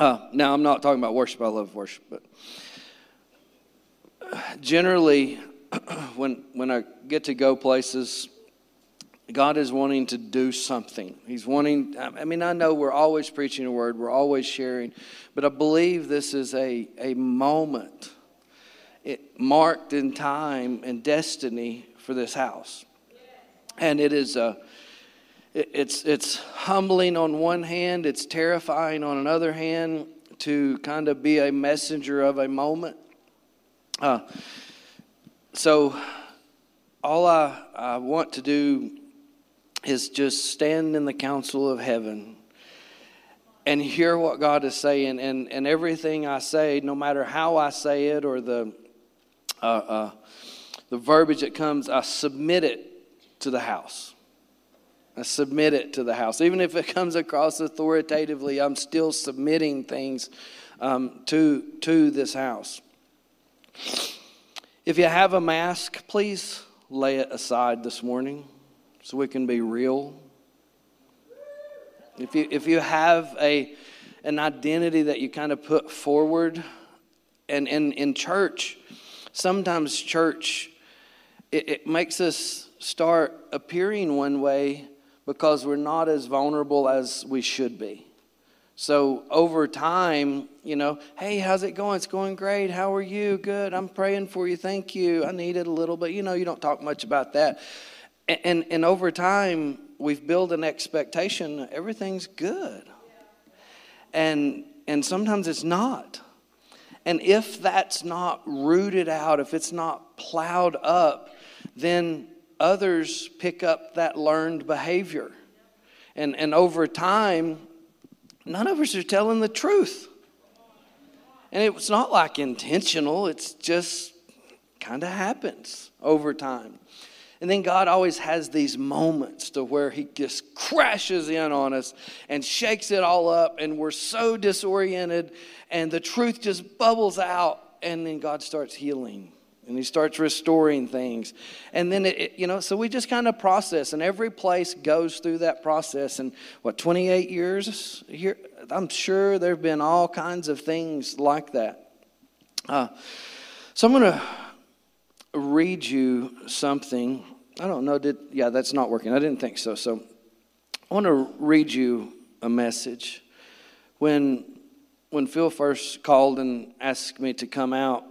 Uh, now, I'm not talking about worship. I love worship, but generally, when when I get to go places, God is wanting to do something. He's wanting. I mean, I know we're always preaching a word, we're always sharing, but I believe this is a a moment, it, marked in time and destiny for this house, and it is a it's, it's humbling on one hand, it's terrifying on another hand to kind of be a messenger of a moment. Uh, so, all I, I want to do is just stand in the council of heaven and hear what God is saying. And, and everything I say, no matter how I say it or the, uh, uh, the verbiage that comes, I submit it to the house. I submit it to the house. Even if it comes across authoritatively, I'm still submitting things um, to, to this house. If you have a mask, please lay it aside this morning so we can be real. If you, if you have a, an identity that you kind of put forward, and in, church, sometimes church, it, it makes us start appearing one way because we're not as vulnerable as we should be. So over time, you know, hey, how's it going? It's going great. How are you? Good. I'm praying for you. Thank you. I need it a little bit. You know, you don't talk much about that. And, and, and over time, we've built an expectation everything's good. And, and sometimes it's not. And if that's not rooted out, if it's not plowed up, then others pick up that learned behavior. And, and over time, none of us are telling the truth. And it's not like intentional, it's just kind of happens over time. And then God always has these moments to where He just crashes in on us and shakes it all up, and we're so disoriented, and the truth just bubbles out, and then God starts healing and he starts restoring things. And then it, it, you know so we just kind of process and every place goes through that process. And what 28 years here? I'm sure there have been all kinds of things like that. Uh, so i'm going to read you something. I don't know did yeah that's not working. I didn't think so. So i want to read you a message. When when phil first called and asked me to come out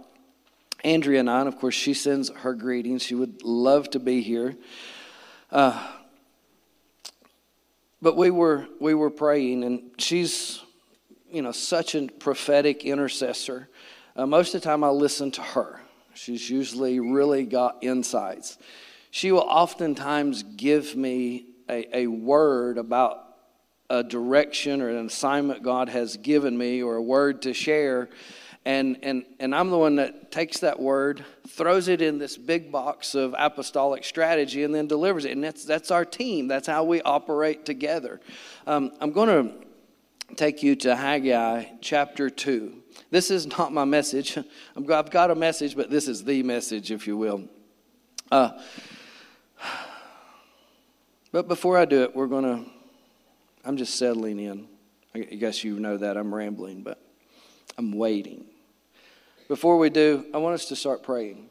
Andrea and I, of course, she sends her greetings. She would love to be here. Uh, but we were we were praying, and she's you know such a prophetic intercessor. Uh, most of the time, I listen to her. She's usually really got insights. She will oftentimes give me a, a word about a direction or an assignment God has given me, or a word to share and, and, and I'm the one that takes that word, throws it in this big box of apostolic strategy, and then delivers it. And that's, that's our team. That's how we operate together. Um, I'm going to take you to Haggai chapter 2. This is not my message. I've got a message, but this is the message, if you will. Uh, but before I do it, we're going to, I'm just settling in. I guess you know that I'm rambling, but I'm waiting. Before we do, I want us to start praying.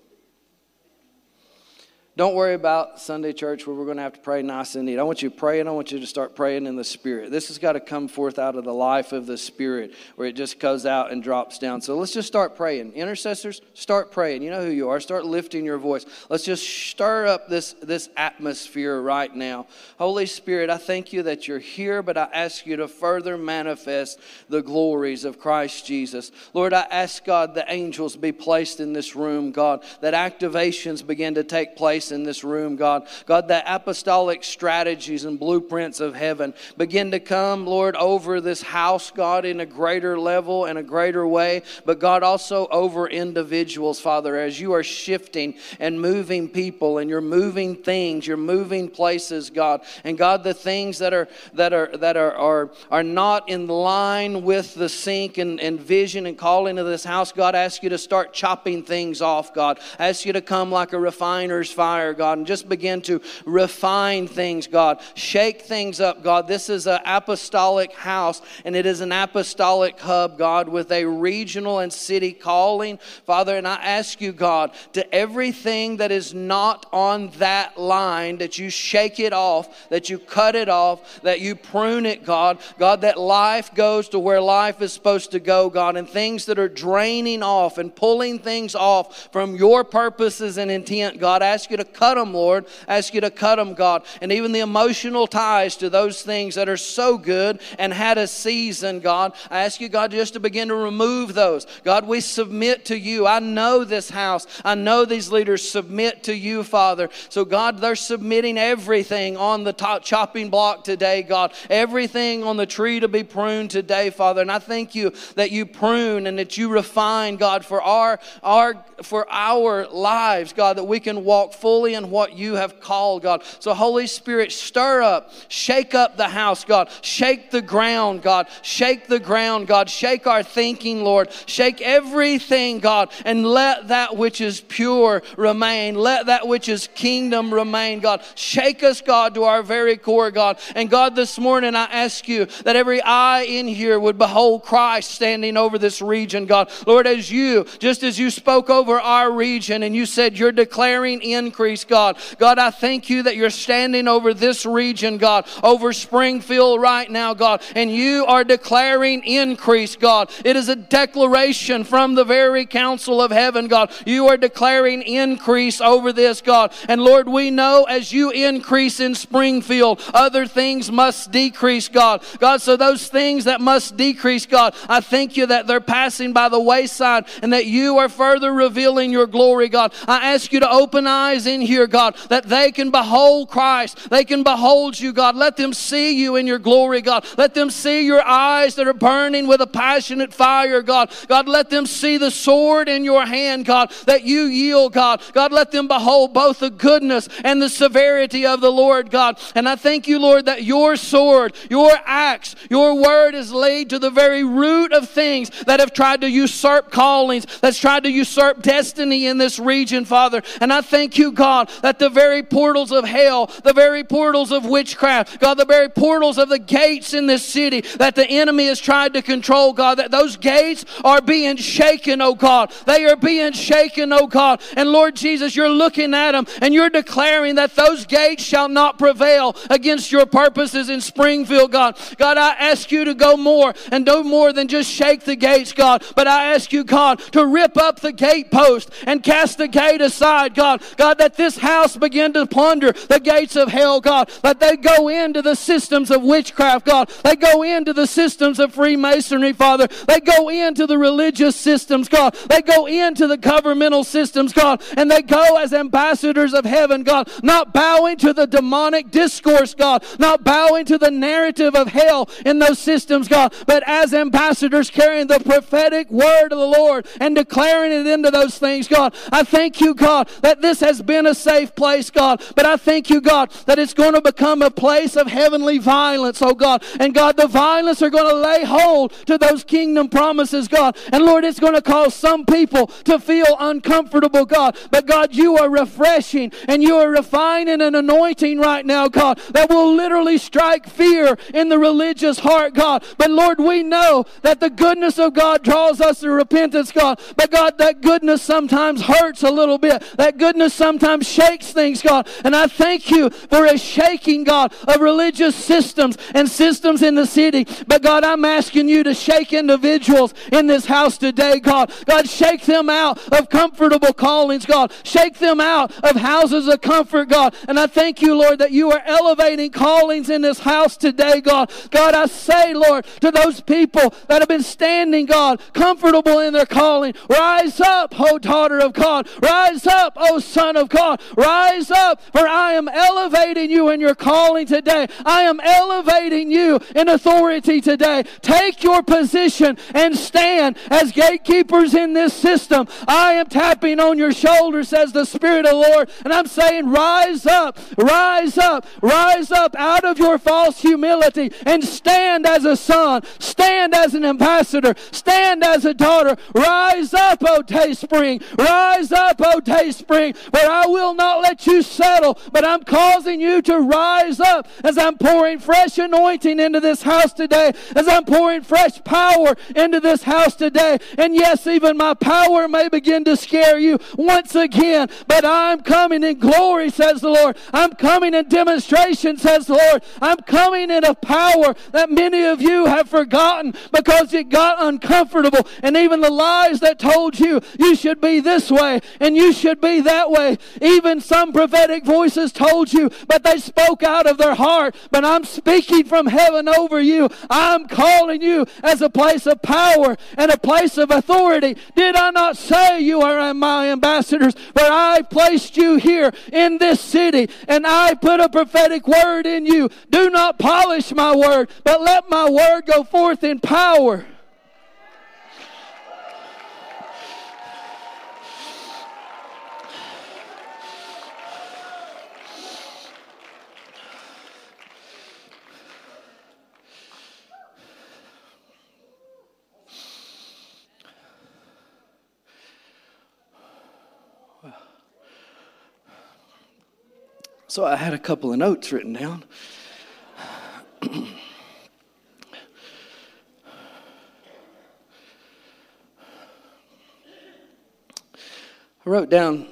Don't worry about Sunday church where we're going to have to pray nice and neat. I want you to pray and I want you to start praying in the Spirit. This has got to come forth out of the life of the Spirit where it just goes out and drops down. So let's just start praying. Intercessors, start praying. You know who you are. Start lifting your voice. Let's just stir up this, this atmosphere right now. Holy Spirit, I thank you that you're here, but I ask you to further manifest the glories of Christ Jesus. Lord, I ask God the angels be placed in this room, God, that activations begin to take place in this room, God. God, the apostolic strategies and blueprints of heaven begin to come, Lord, over this house, God, in a greater level and a greater way. But God, also over individuals, Father, as you are shifting and moving people and you're moving things, you're moving places, God. And God, the things that are that are that are are, are not in line with the sink and, and vision and calling of this house, God, I ask you to start chopping things off, God. I ask you to come like a refiner's fire fire, God, and just begin to refine things, God. Shake things up, God. This is an apostolic house, and it is an apostolic hub, God, with a regional and city calling, Father. And I ask you, God, to everything that is not on that line, that you shake it off, that you cut it off, that you prune it, God. God, that life goes to where life is supposed to go, God, and things that are draining off and pulling things off from your purposes and intent, God. Ask you to cut them, Lord. I ask you to cut them, God. And even the emotional ties to those things that are so good and had a season, God. I ask you, God, just to begin to remove those. God, we submit to you. I know this house. I know these leaders submit to you, Father. So, God, they're submitting everything on the top chopping block today, God. Everything on the tree to be pruned today, Father. And I thank you that you prune and that you refine, God, for our, our, for our lives, God, that we can walk fully in what you have called, God. So, Holy Spirit, stir up, shake up the house, God. Shake the ground, God. Shake the ground, God. Shake our thinking, Lord. Shake everything, God, and let that which is pure remain. Let that which is kingdom remain, God. Shake us, God, to our very core, God. And God, this morning I ask you that every eye in here would behold Christ standing over this region, God. Lord, as you, just as you spoke over our region and you said you're declaring increase, God. God, I thank you that you're standing over this region, God, over Springfield right now, God, and you are declaring increase, God. It is a declaration from the very council of heaven, God. You are declaring increase over this, God. And Lord, we know as you increase in Springfield, other things must decrease, God. God, so those things that must decrease, God, I thank you that they're passing by the wayside and that you are further revealing your glory, God. I ask you to open eyes in here, God, that they can behold Christ. They can behold you, God. Let them see you in your glory, God. Let them see your eyes that are burning with a passionate fire, God. God, let them see the sword in your hand, God, that you yield, God. God, let them behold both the goodness and the severity of the Lord, God. And I thank you, Lord, that your sword, your axe, your word is laid to the very root of things that have tried to usurp callings, that's tried to usurp destiny in this region, Father. And I thank you, God, that the very portals of hell, the very portals of witchcraft, God, the very portals of the gates in this city that the enemy has tried to control, God, that those gates are being shaken, oh God. They are being shaken, oh God. And Lord Jesus, you're looking at them and you're declaring that those gates shall not prevail against your purposes in Springfield, God. God, I ask you to go more and do more than just shake the gates, God. But I ask you, God, to rip up the gatepost and cast the gate aside, God. God, that this house begin to plunder the gates of hell, God. Let they go into the systems of witchcraft, God. They go into the systems of Freemasonry, Father. They go into the religious systems, God. They go into the governmental systems, God. And they go as ambassadors of heaven, God. Not bowing to the demonic discourse, God. Not bowing to the narrative of hell in those systems, God. But as ambassadors carrying the prophetic word of the Lord and declaring it into those things, God. I thank you, God, that this has been a safe place, God. But I thank you, God, that it's going to become a place of heavenly violence, oh God. And God, the violence are going to lay hold to those kingdom promises, God. And Lord, it's going to cause some people to feel uncomfortable, God. But God, you are refreshing and you are refining and anointing right now, God, that will literally strike fear in the religious heart, God. But Lord, we know that the goodness of God draws us to repentance, God. But God, that goodness sometimes hurts a little bit. That goodness sometimes shakes things, God. And I thank you for a shaking, God, of religious systems and systems in the city. But God, I'm asking you to shake individuals in this house today, God. God, shake them out of comfortable callings, God. Shake them out of houses of comfort, God. And I thank you, Lord, that you are elevating callings in this house today, God. God, I say, Lord, to those people that have been standing, God, comfortable in their calling, rise up, oh daughter of God. Rise up, oh son of God. Rise up, for I am elevating you in your calling today. I am elevating you in authority today. Take your position and stand as gatekeepers in this system. I am tapping on your shoulder, says the Spirit of the Lord, and I'm saying, Rise up, rise up, rise up out of your false humility and stand as a son, stand as an ambassador, stand as a daughter. Rise up, O Day Spring, rise up, O Day Spring, where I will not let you settle, but I'm causing you to rise up as I'm pouring fresh anointing into this house today, as I'm pouring fresh power into this house today. And yes, even my power may begin to scare you once again, but I'm coming in glory, says the Lord. I'm coming in demonstration, says the Lord. I'm coming in a power that many of you have forgotten because it got uncomfortable. And even the lies that told you you should be this way and you should be that way. Even some prophetic voices told you, but they spoke out of their heart. But I'm speaking from heaven over you. I'm calling you as a place of power and a place of authority. Did I not say you are my ambassadors? For I placed you here in this city and I put a prophetic word in you. Do not polish my word, but let my word go forth in power. So I had a couple of notes written down. I wrote down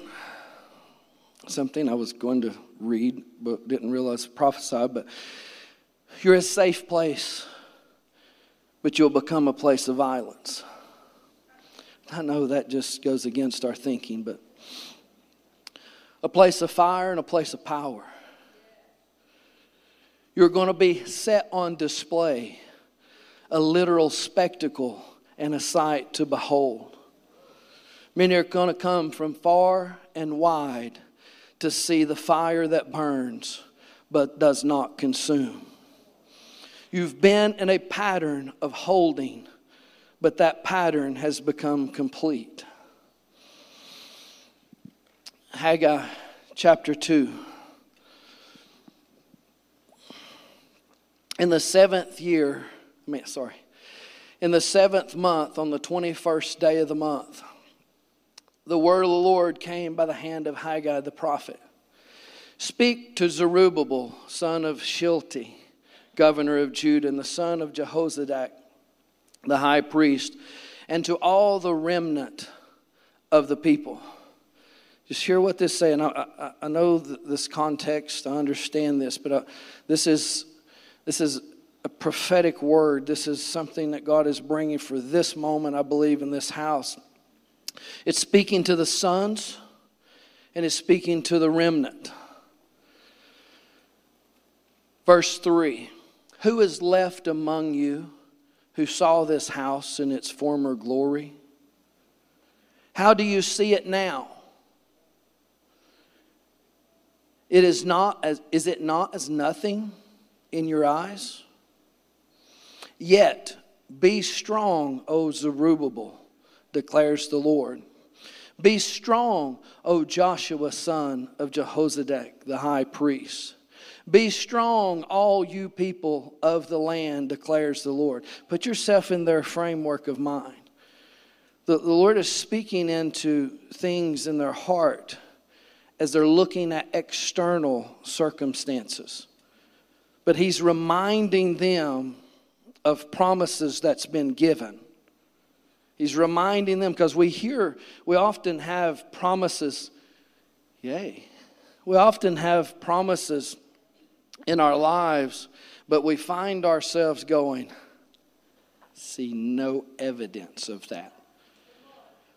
something I was going to read, but didn't realize prophesied. But you're a safe place, but you'll become a place of violence. I know that just goes against our thinking, but a place of fire and a place of power. You're going to be set on display, a literal spectacle and a sight to behold. Many are going to come from far and wide to see the fire that burns but does not consume. You've been in a pattern of holding, but that pattern has become complete. Haggai chapter 2. In the seventh year, I mean, sorry, in the seventh month, on the 21st day of the month, the word of the Lord came by the hand of Haggai the prophet. Speak to Zerubbabel, son of Shealtiel, governor of Judah, and the son of Jehozadak, the high priest, and to all the remnant of the people. Just hear what this saying. I, I, I know this context. I understand this, but uh, this is this is a prophetic word. This is something that God is bringing for this moment. I believe in this house. It's speaking to the sons and it's speaking to the remnant. Verse 3 Who is left among you who saw this house in its former glory? How do you see it now? It is not as is it not as nothing in your eyes? Yet be strong, O Zerubbabel declares the Lord. Be strong, O Joshua, son of Jehozadak, the high priest. Be strong, all you people of the land, declares the Lord. Put yourself in their framework of mind. The, the Lord is speaking into things in their heart as they're looking at external circumstances. But He's reminding them of promises that's been given. He's reminding them because we hear, we often have promises. Yay. We often have promises in our lives, but we find ourselves going, see no evidence of that.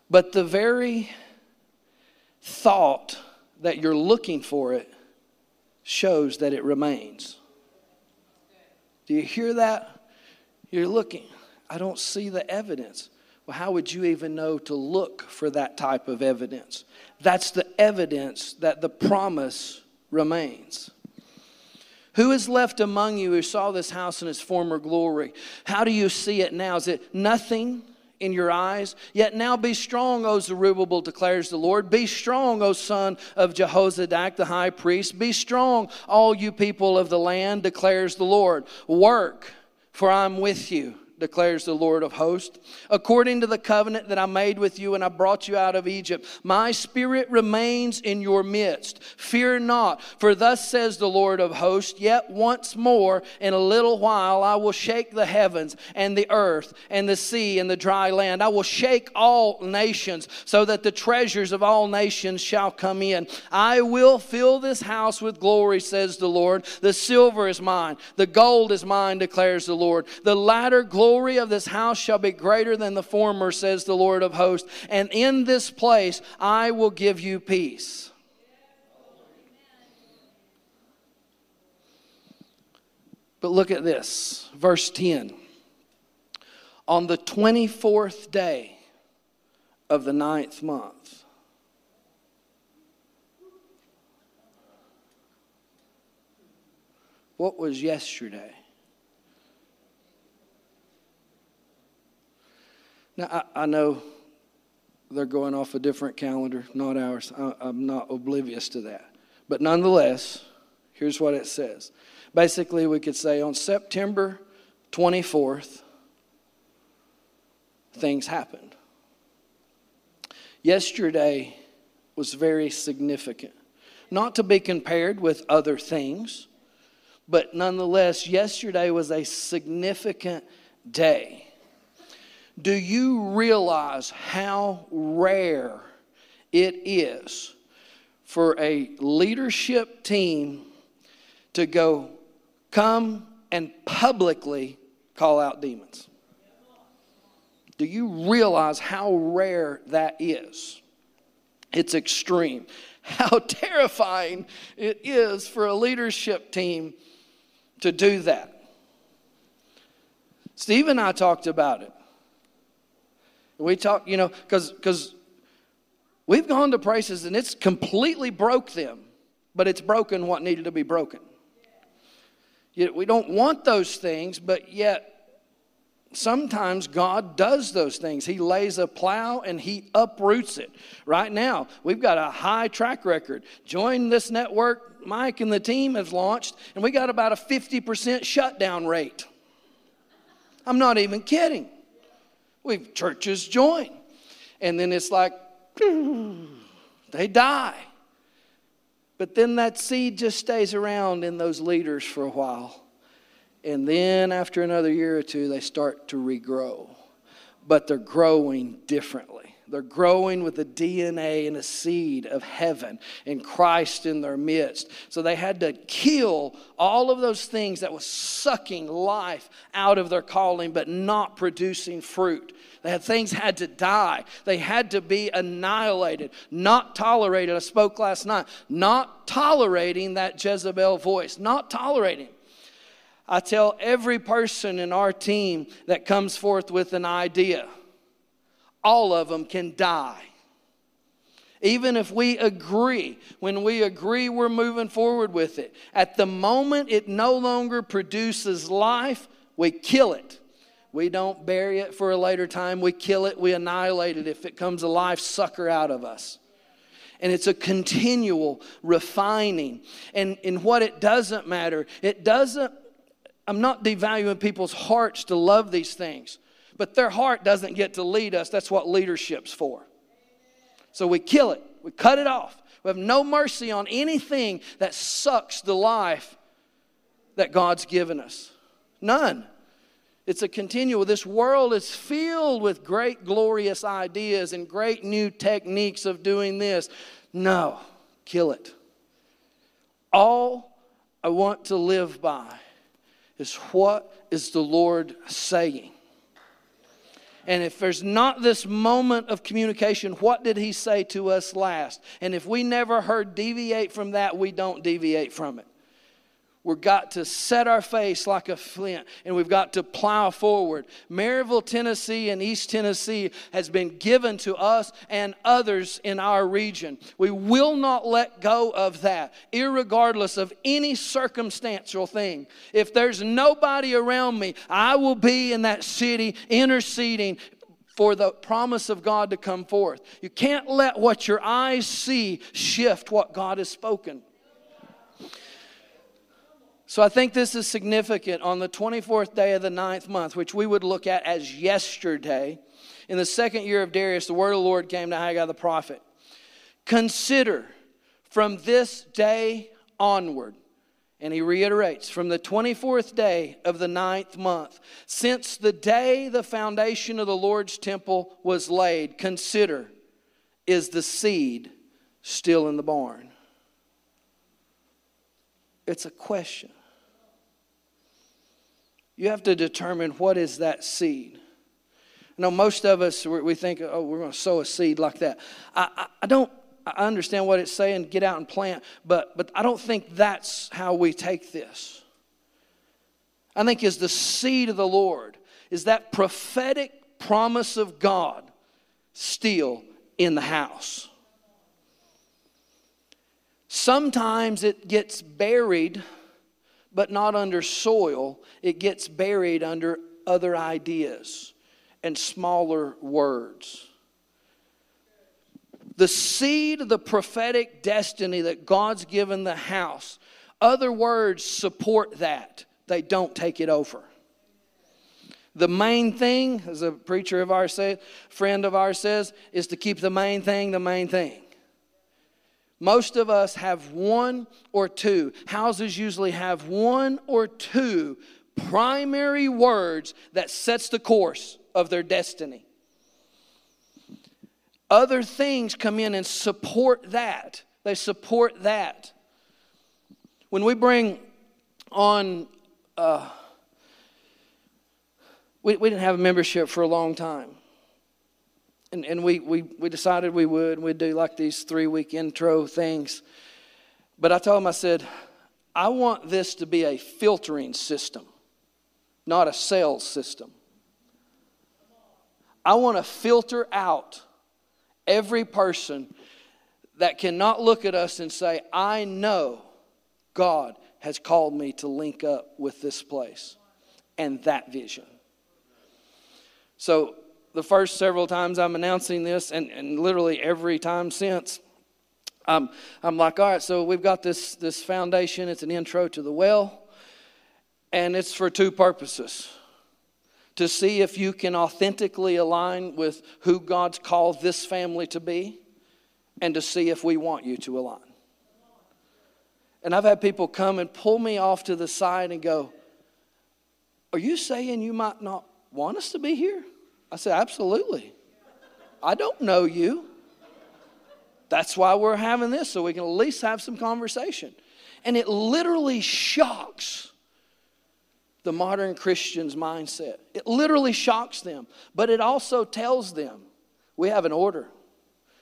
But the very thought that you're looking for it shows that it remains. Do you hear that? You're looking. I don't see the evidence. Well, how would you even know to look for that type of evidence? That's the evidence that the promise remains. Who is left among you who saw this house in its former glory? How do you see it now? Is it nothing in your eyes? Yet now be strong, O Zerubbabel, declares the Lord. Be strong, O son of Jehozadak, the high priest. Be strong, all you people of the land, declares the Lord. Work, for I'm with you declares the Lord of hosts. According to the covenant that I made with you when I brought you out of Egypt, my spirit remains in your midst. Fear not, for thus says the Lord of hosts, yet once more in a little while I will shake the heavens and the earth and the sea and the dry land. I will shake all nations so that the treasures of all nations shall come in. I will fill this house with glory, says the Lord. The silver is mine, the gold is mine, declares the Lord. The latter glory glory of this house shall be greater than the former, says the Lord of hosts. And in this place I will give you peace. But look at this, verse 10. On the 24th day of the ninth month, what was yesterday? Now, I, I know they're going off a different calendar, not ours. I, I'm not oblivious to that. But nonetheless, here's what it says. Basically, we could say on September 24th, things happened. Yesterday was very significant. Not to be compared with other things, but nonetheless, yesterday was a significant day. Do you realize how rare it is for a leadership team to go come and publicly call out demons? Do you realize how rare that is? It's extreme. How terrifying it is for a leadership team to do that. Steve and I talked about it. We talk, you know, because because we've gone to places and it's completely broke them, but it's broken what needed to be broken. Yet we don't want those things, but yet sometimes God does those things. He lays a plow and He uproots it. Right now, we've got a high track record. Join this network, Mike and the team have launched, and we got about a 50% shutdown rate. I'm not even kidding. We've churches join. And then it's like, they die. But then that seed just stays around in those leaders for a while. And then after another year or two, they start to regrow. But they're growing differently. They're growing with the DNA and a seed of heaven and Christ in their midst. So they had to kill all of those things that was sucking life out of their calling but not producing fruit. They had things had to die. They had to be annihilated, not tolerated. I spoke last night, not tolerating that Jezebel voice, not tolerating. I tell every person in our team that comes forth with an idea all of them can die. Even if we agree, when we agree we're moving forward with it, at the moment it no longer produces life, we kill it. We don't bury it for a later time. We kill it, we annihilate it if it comes a life sucker out of us. And it's a continual refining. And in what it doesn't matter, it doesn't, I'm not devaluing people's hearts to love these things but their heart doesn't get to lead us. That's what leadership's for. So we kill it, we cut it off. We have no mercy on anything that sucks the life that God's given us. None. It's a continual. This world is filled with great, glorious ideas and great new techniques of doing this. No, kill it. All I want to live by is what is the Lord saying? And if there's not this moment of communication, what did he say to us last? And if we never heard deviate from that, we don't deviate from it. We've got to set our face like a flint and we've got to plow forward. Maryville, Tennessee, and East Tennessee has been given to us and others in our region. We will not let go of that, regardless of any circumstantial thing. If there's nobody around me, I will be in that city interceding for the promise of God to come forth. You can't let what your eyes see shift what God has spoken. So I think this is significant on the 24th day of the ninth month, which we would look at as yesterday. In the second year of Darius, the word of the Lord came to Haggai the prophet. Consider from this day onward, and he reiterates, from the 24th day of the ninth month, since the day the foundation of the Lord's temple was laid, consider, is the seed still in the barn? It's a question. You have to determine what is that seed. You know, most of us, we think, oh, we're going to sow a seed like that. I, I, I don't I understand what it's saying, get out and plant, but, but I don't think that's how we take this. I think is the seed of the Lord, is that prophetic promise of God still in the house. Sometimes it gets buried, but not under soil. It gets buried under other ideas and smaller words. The seed of the prophetic destiny that God's given the house, other words support that. They don't take it over. The main thing, as a preacher of ours says, friend of ours says, is to keep the main thing the main thing. Most of us have one or two. Houses usually have one or two primary words that sets the course of their destiny. Other things come in and support that. They support that. When we bring on, uh, we, we didn't have a membership for a long time. And, and we, we, we decided we would. and We'd do like these three week intro things. But I told him, I said, I want this to be a filtering system, not a sales system. I want to filter out every person that cannot look at us and say, I know God has called me to link up with this place and that vision. So, the first several times I'm announcing this, and, and literally every time since, um, I'm like, all right, so we've got this, this foundation. It's an intro to the well, and it's for two purposes to see if you can authentically align with who God's called this family to be, and to see if we want you to align. And I've had people come and pull me off to the side and go, Are you saying you might not want us to be here? I said, Absolutely. I don't know you. That's why we're having this, so we can at least have some conversation. And it literally shocks the modern Christian's mindset. It literally shocks them, but it also tells them we have an order,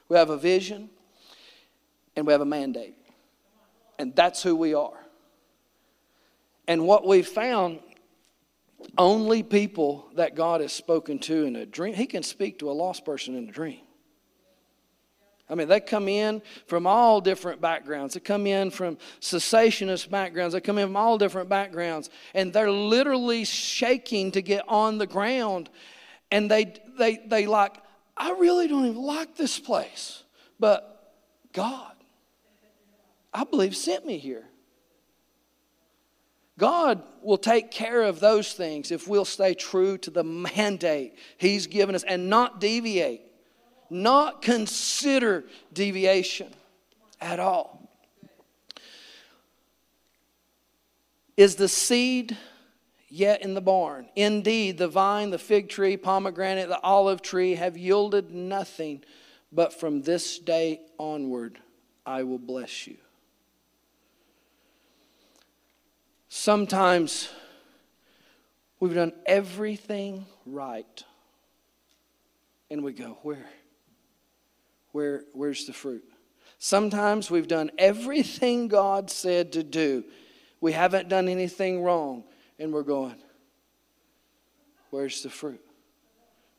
we have a vision, and we have a mandate. And that's who we are. And what we've found only people that God has spoken to in a dream, He can speak to a lost person in a dream. I mean, they come in from all different backgrounds. They come in from cessationist backgrounds. They come in from all different backgrounds. And they're literally shaking to get on the ground. And they, they, they like, I really don't even like this place. But God, I believe, sent me here. God will take care of those things if we'll stay true to the mandate He's given us and not deviate not consider deviation at all. Is the seed yet in the barn? Indeed, the vine, the fig tree, pomegranate, the olive tree have yielded nothing, but from this day onward I will bless you. Sometimes we've done everything right, and we go, Where? where, where's the fruit? Sometimes we've done everything God said to do. We haven't done anything wrong, and we're going, Where's the fruit?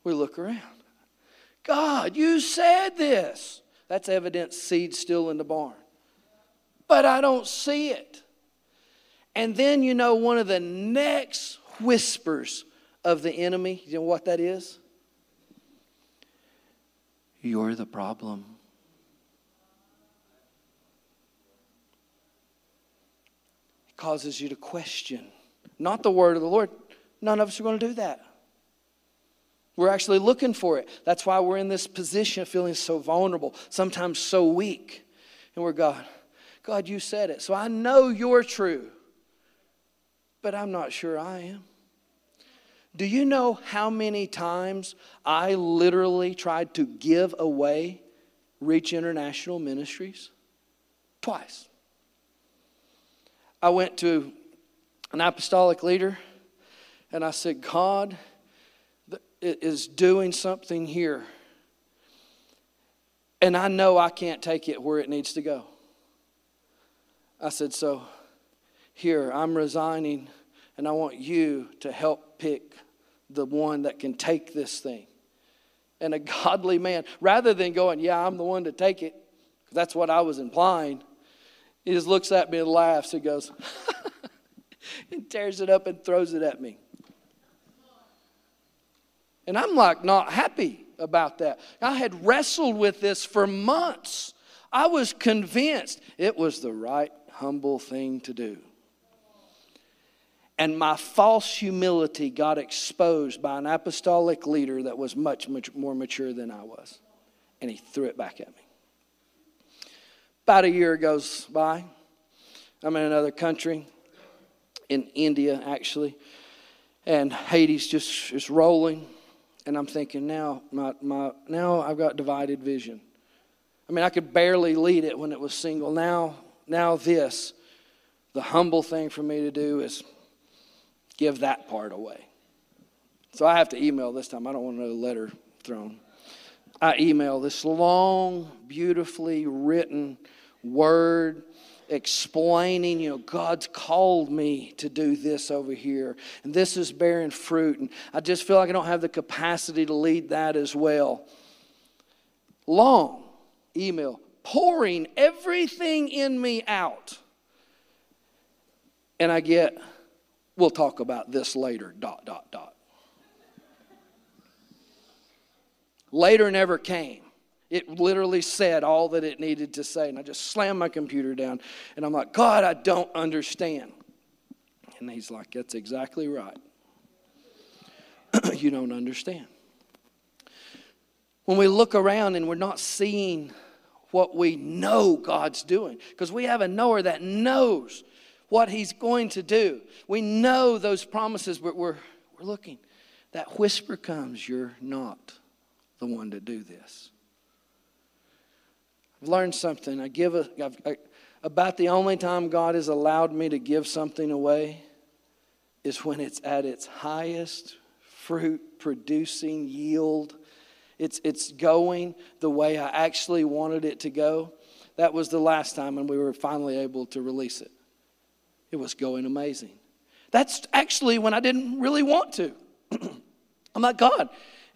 We look around. God, you said this. That's evidence seed still in the barn. But I don't see it. And then you know one of the next whispers of the enemy, you know what that is? You're the problem. It causes you to question, not the word of the Lord. None of us are going to do that. We're actually looking for it. That's why we're in this position of feeling so vulnerable, sometimes so weak. And we're God, God, you said it. So I know you're true, but I'm not sure I am. Do you know how many times I literally tried to give away Reach International Ministries? Twice. I went to an apostolic leader and I said, God is doing something here. And I know I can't take it where it needs to go. I said, So here, I'm resigning, and I want you to help pick the one that can take this thing. And a godly man, rather than going, Yeah, I'm the one to take it, because that's what I was implying, he just looks at me and laughs and goes, and tears it up and throws it at me. And I'm like not happy about that. I had wrestled with this for months. I was convinced it was the right, humble thing to do. And my false humility got exposed by an apostolic leader that was much, much more mature than I was. And he threw it back at me. About a year goes by. I'm in another country, in India actually, and Haiti's just is rolling. And I'm thinking now, my, my, now I've got divided vision. I mean, I could barely lead it when it was single. Now, now this, the humble thing for me to do is give that part away. So I have to email this time. I don't want another letter thrown. I email this long, beautifully written word explaining, you know, God's called me to do this over here, and this is bearing fruit, and I just feel like I don't have the capacity to lead that as well. Long email, pouring everything in me out. And I get, we'll talk about this later, dot, dot, dot. Later never came. It literally said all that it needed to say. And I just slammed my computer down. And I'm like, God, I don't understand. And he's like, That's exactly right. you don't understand. When we look around and we're not seeing what we know God's doing, because we have a knower that knows what He's going to do. We know those promises, but we're, we're looking. That whisper comes, You're not the one to do this. I've learned something. I give a, I, about the only time God has allowed me to give something away is when it's at its highest fruit producing yield. It's, it's going the way I actually wanted it to go. That was the last time when we were finally able to release it. It was going amazing. That's actually when I didn't really want to. I'm like, God,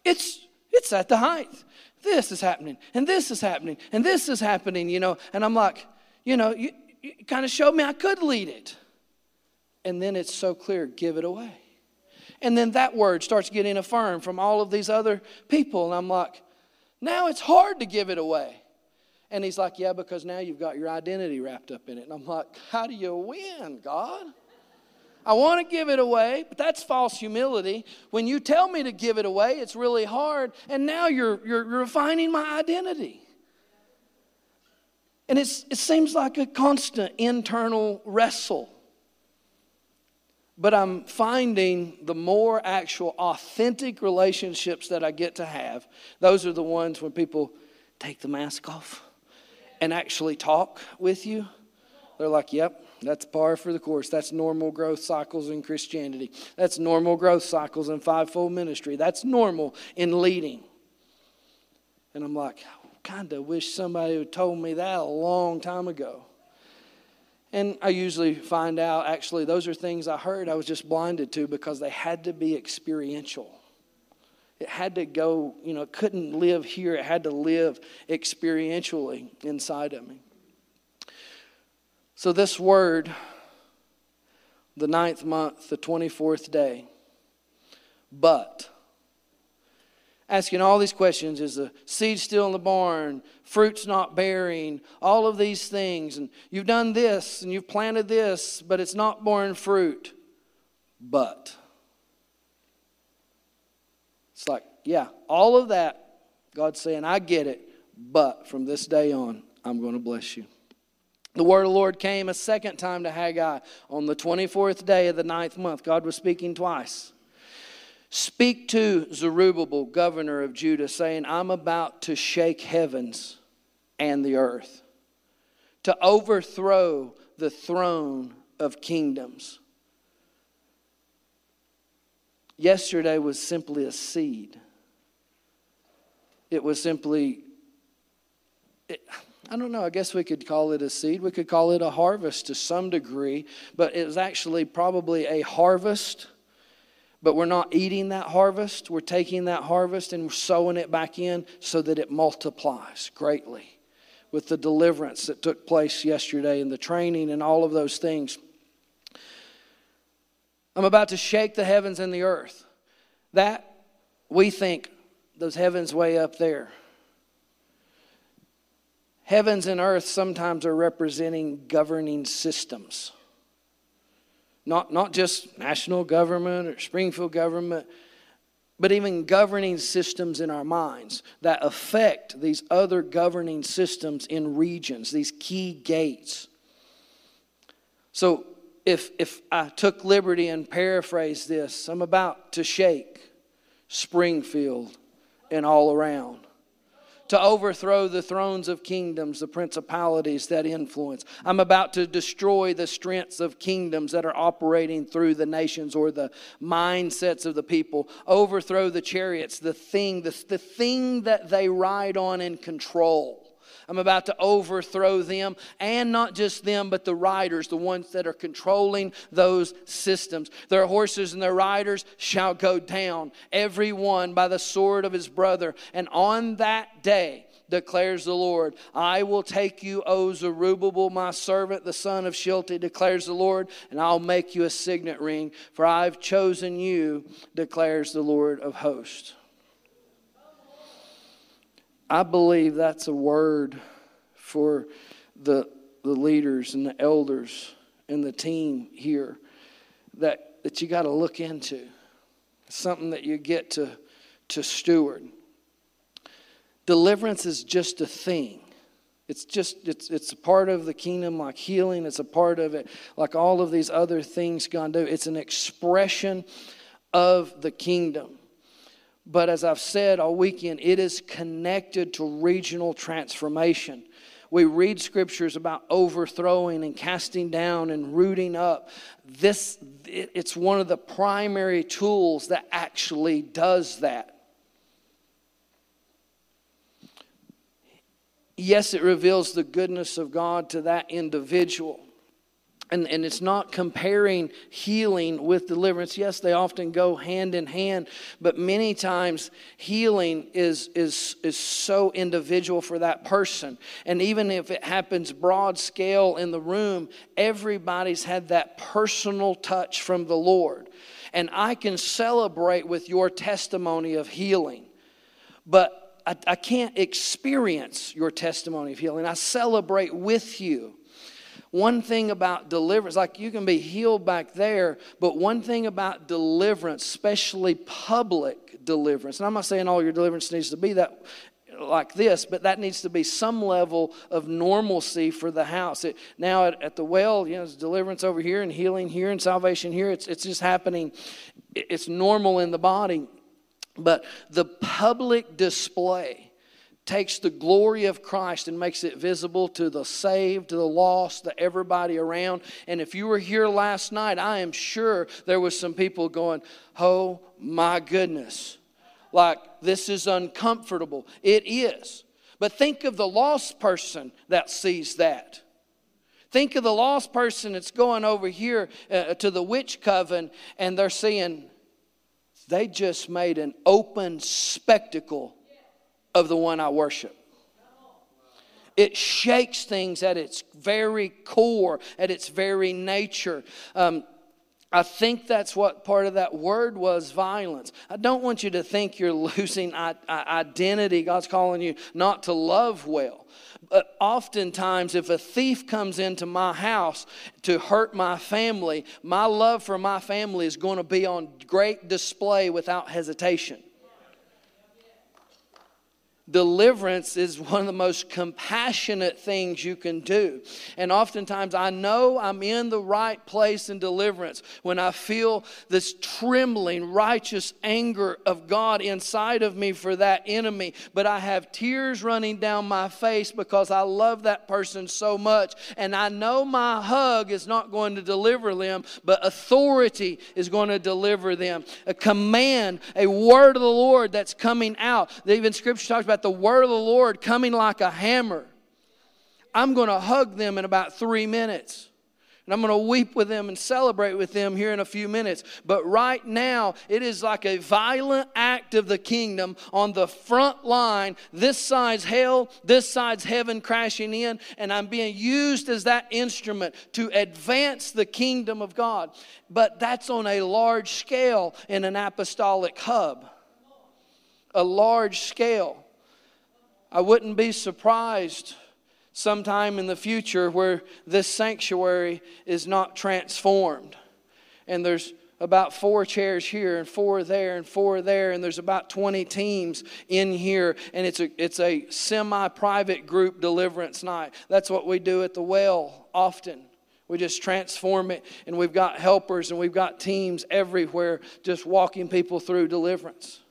it's, it's at the height this is happening, and this is happening, and this is happening, you know. And I'm like, you know, you, you kind of showed me I could lead it. And then it's so clear give it away. And then that word starts getting affirmed from all of these other people. And I'm like, now it's hard to give it away. And he's like, yeah, because now you've got your identity wrapped up in it. And I'm like, how do you win, God? I want to give it away, but that's false humility. When you tell me to give it away, it's really hard, and now you're, you're refining my identity. And it's, it seems like a constant internal wrestle. But I'm finding the more actual, authentic relationships that I get to have, those are the ones when people take the mask off and actually talk with you. They're like, yep, that's par for the course. That's normal growth cycles in Christianity. That's normal growth cycles in fivefold ministry. That's normal in leading. And I'm like, kind of wish somebody had told me that a long time ago. And I usually find out actually those are things I heard I was just blinded to because they had to be experiential. It had to go, you know, it couldn't live here. It had to live experientially inside of me. So, this word, the ninth month, the 24th day, but, asking all these questions is the seed still in the barn fruit's not bearing all of these things and you've done this and you've planted this but it's not born fruit but it's like yeah all of that god's saying i get it but from this day on i'm going to bless you the word of the Lord came a second time to Haggai on the 24th day of the ninth month. God was speaking twice. Speak to Zerubbabel, governor of Judah, saying, I'm about to shake heavens and the earth, to overthrow the throne of kingdoms. Yesterday was simply a seed. It was simply, it, I don't know, I guess we could call it a seed. We could call it a harvest to some degree, but it was actually probably a harvest but we're not eating that harvest. We're taking that harvest and we're sowing it back in so that it multiplies greatly with the deliverance that took place yesterday and the training and all of those things. I'm about to shake the heavens and the earth. That we think those heavens way up there. Heavens and earth sometimes are representing governing systems. Not, not just national government or Springfield government, but even governing systems in our minds that affect these other governing systems in regions, these key gates. So, if, if I took liberty and paraphrase this, I'm about to shake Springfield and all around to overthrow the thrones of kingdoms, the principalities that influence. I'm about to destroy the strengths of kingdoms that are operating through the nations or the mindsets of the people, overthrow the chariots, the thing, the, the thing that they ride on and control. I'm about to overthrow them, and not just them, but the riders, the ones that are controlling those systems. Their horses and their riders shall go down, every one by the sword of his brother. And on that day, declares the Lord. I will take you, O Zerubbabel, my servant, the son of Shealtiel, declares the Lord, and I'll make you a signet ring, for I've chosen you, declares the Lord of hosts. I believe that's a word for the, the leaders and the elders and the team here that, that you got to look into. something that you get to, to steward. Deliverance is just a thing. It's just it's it's a part of the kingdom like healing, it's a part of it like all of these other things God do. It's an expression of the kingdom. But as I've said all weekend, it is connected to regional transformation. We read scriptures about overthrowing and casting down and rooting up. This it's one of the primary tools that actually does that. Yes, it reveals the goodness of God to that individual and, and it's not comparing healing with deliverance. Yes, they often go hand in hand, but many times healing is, is, is so individual for that person. And even if it happens broad scale in the room, everybody's had that personal touch from the Lord. And I can celebrate with your testimony of healing, but I, I can't experience your testimony of healing. I celebrate with you one thing about deliverance, like you can be healed back there, but one thing about deliverance, especially public deliverance, and I'm not saying all your deliverance needs to be that like this, but that needs to be some level of normalcy for the house. It, now at, at, the well, you know, it's deliverance over here and healing here and salvation here. It's, it's just happening. It's normal in the body. But the public display takes the glory of Christ and makes it visible to the saved, to the lost, to everybody around. And if you were here last night, I am sure there was some people going, "Oh my goodness." Like this is uncomfortable. It is. But think of the lost person that sees that. Think of the lost person that's going over here uh, to the witch coven and they're seeing they just made an open spectacle of the one I worship. It shakes things at its very core, at its very nature. Um, I think that's what part of that word was violence. I don't want you to think you're losing identity. God's calling you not to love well. But oftentimes, if a thief comes into my house to hurt my family, my love for my family is going to be on great display without hesitation. Deliverance is one of the most compassionate things you can do. And oftentimes, I know I'm in the right place in deliverance when I feel this trembling, righteous anger of God inside of me for that enemy. But I have tears running down my face because I love that person so much. And I know my hug is not going to deliver them, but authority is going to deliver them. A command, a word of the Lord that's coming out. Even Scripture talks about about the word of the Lord coming like a hammer. I'm going to hug them in about three minutes. And I'm going to weep with them and celebrate with them here in a few minutes. But right now, it is like a violent act of the kingdom on the front line. This side's hell, this side's heaven crashing in. And I'm being used as that instrument to advance the kingdom of God. But that's on a large scale in an apostolic hub. A large scale. I wouldn't be surprised sometime in the future where this sanctuary is not transformed. And there's about four chairs here and four there and four there and there's about 20 teams in here and it's a it's a semi-private group deliverance night. That's what we do at the well often. We just transform it and we've got helpers and we've got teams everywhere just walking people through deliverance.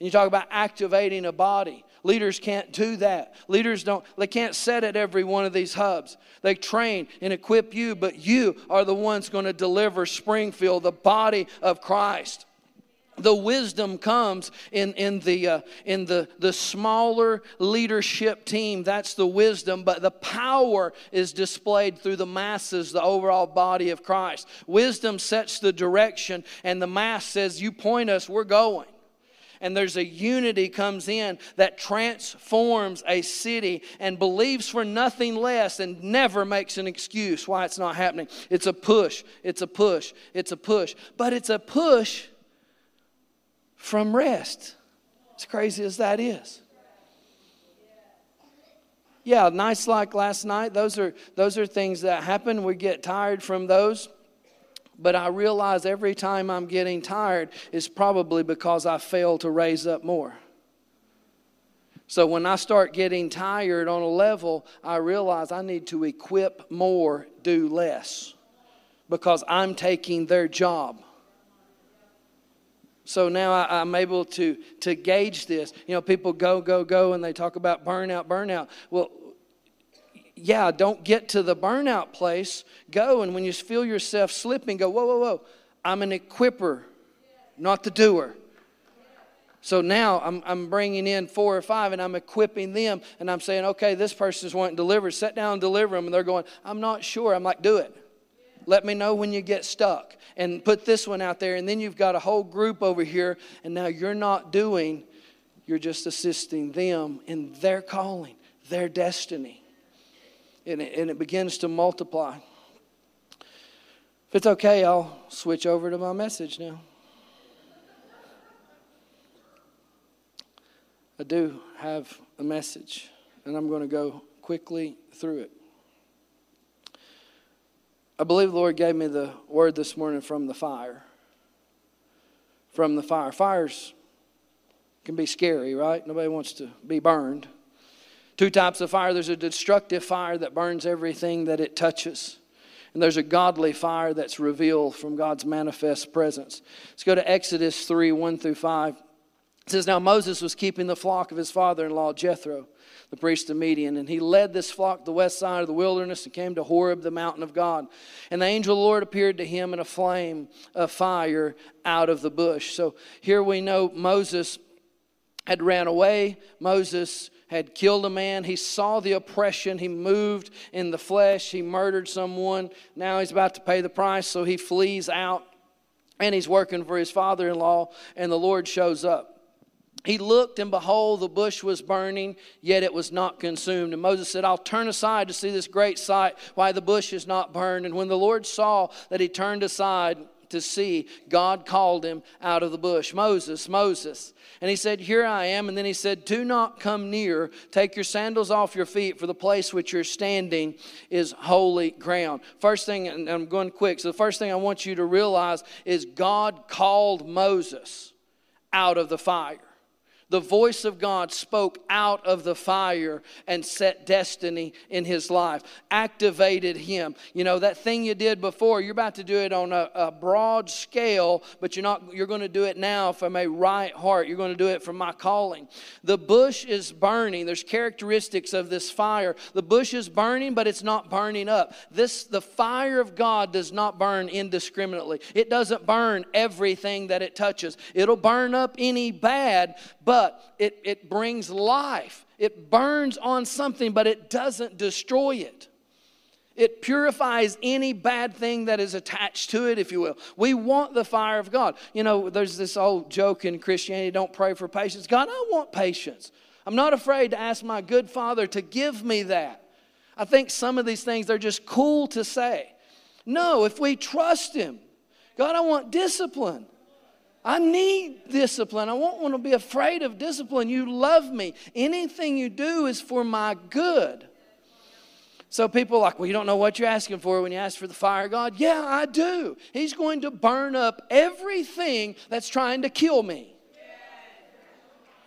And you talk about activating a body Leaders can't do that. Leaders don't, they can't set at every one of these hubs. They train and equip you, but you are the ones going to deliver Springfield, the body of Christ the wisdom comes in, in, the, uh, in the, the smaller leadership team. That's the wisdom, but the power is displayed through the masses, the overall body of Christ. Wisdom sets the direction, and the mass says, You point us, we're going and there's a unity comes in that transforms a city and believes for nothing less and never makes an excuse why it's not happening. It's a push, it's a push, it's a push. But it's a push from rest. As crazy as that is. Yeah, nights like last night, those are those are things that happen. We get tired from those. But I realize every time I'm getting tired is probably because I fail to raise up more. So when I start getting tired on a level, I realize I need to equip more, do less, because I'm taking their job. So now I, am able to, to gauge this. You know, people go, go, go, and they talk about burnout, burnout. Well, yeah, don't get to the burnout place. Go, and when you feel yourself slipping, go, whoa, whoa, whoa. I'm an equiper, not the doer. So now I'm, I'm bringing in four or five and I'm equipping them and I'm saying, okay, this person's wanting delivered. Sit down and deliver them. And they're going, I'm not sure. I'm like, do it. Let me know when you get stuck and put this one out there. And then you've got a whole group over here and now you're not doing, you're just assisting them in their calling, their destiny and it, and it begins to multiply. If it's okay, I'll switch over to my message now. I do have a message, and I'm going to go quickly through it. I believe the Lord gave me the word this morning from the fire. From the fire. Fires can be scary, right? Nobody wants to be burned. Two types of fire there's a destructive fire that burns everything that it touches. And there's a godly fire that's revealed from God's manifest presence. Let's go to Exodus 3 1 through 5. It says, Now Moses was keeping the flock of his father in law, Jethro, the priest of Midian, and he led this flock to the west side of the wilderness and came to Horeb, the mountain of God. And the angel of the Lord appeared to him in a flame of fire out of the bush. So here we know Moses had ran away. Moses had killed a man. He saw the oppression. He moved in the flesh. He murdered someone. Now he's about to pay the price, so he flees out and he's working for his father in law, and the Lord shows up. He looked, and behold, the bush was burning, yet it was not consumed. And Moses said, I'll turn aside to see this great sight, why the bush is not burned. And when the Lord saw that he turned aside, to see, God called him out of the bush Moses, Moses. And he said, Here I am. And then he said, Do not come near. Take your sandals off your feet, for the place which you're standing is holy ground. First thing, and I'm going quick. So the first thing I want you to realize is God called Moses out of the fire the voice of God spoke out of the fire and set destiny in his life, activated him. You know, that thing you did before, you're about to do it on a, a broad scale, but you're not, you're going to do it now from a right heart. You're going to do it from my calling. The bush is burning. There's characteristics of this fire. The bush is burning, but it's not burning up. This, the fire of God does not burn indiscriminately. It doesn't burn everything that it touches. It'll burn up any bad, but it, it brings life. It burns on something, but it doesn't destroy it. It purifies any bad thing that is attached to it, if you will. We want the fire of God. You know, there's this old joke in Christianity don't pray for patience. God, I want patience. I'm not afraid to ask my good Father to give me that. I think some of these things are just cool to say. No, if we trust Him, God, I want discipline. I need discipline. I won't want to be afraid of discipline. You love me. Anything you do is for my good. So people are like, well, you don't know what you're asking for when you ask for the fire of God. Yeah, I do. He's going to burn up everything that's trying to kill me.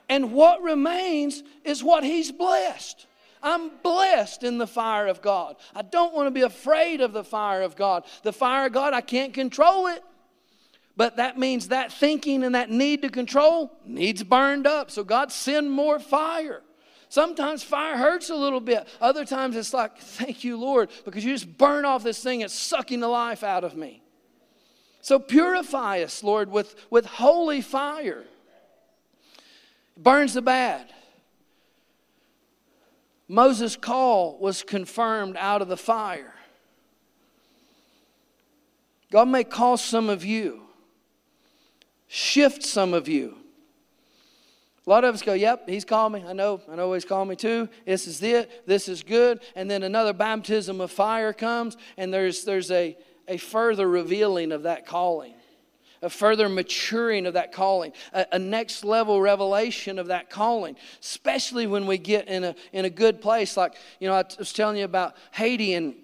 And what remains is what He's blessed. I'm blessed in the fire of God. I don't want to be afraid of the fire of God. The fire of God, I can't control it. But that means that thinking and that need to control needs burned up. So God send more fire. Sometimes fire hurts a little bit. Other times it's like, thank you, Lord, because you just burn off this thing. It's sucking the life out of me. So purify us, Lord, with, with holy fire. It burns the bad. Moses' call was confirmed out of the fire. God may call some of you shift some of you. A lot of us go, Yep, he's called me. I know, I know he's called me too. This is it. This is good. And then another baptism of fire comes, and there's, there's a, a further revealing of that calling, a further maturing of that calling, a, a next level revelation of that calling, especially when we get in a, in a good place. Like, you know, I was telling you about Haiti, and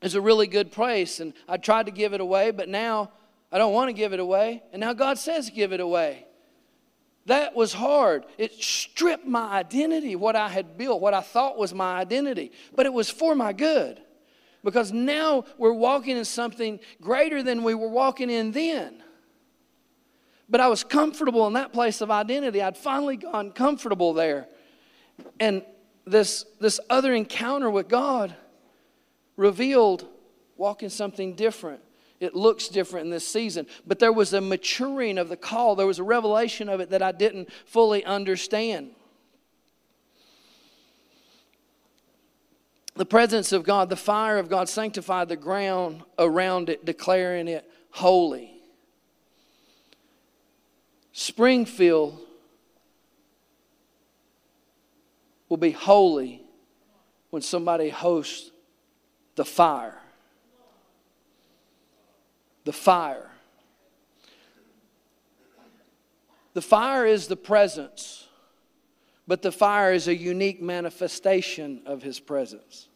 it's a really good place, and I tried to give it away, but now I don't want to give it away. And now God says, give it away. That was hard. It stripped my identity, what I had built, what I thought was my identity. But it was for my good. Because now we're walking in something greater than we were walking in then. But I was comfortable in that place of identity. I'd finally gone comfortable there. And this, this other encounter with God revealed walking something different it looks different in this season. But there was a maturing of the call, there was a revelation of it that I didn't fully understand. The presence of God, the fire of God sanctified the ground around it, declaring it holy. Springfield will be holy when somebody hosts the fire the fire. The fire is the presence, but the fire is a unique manifestation of His presence.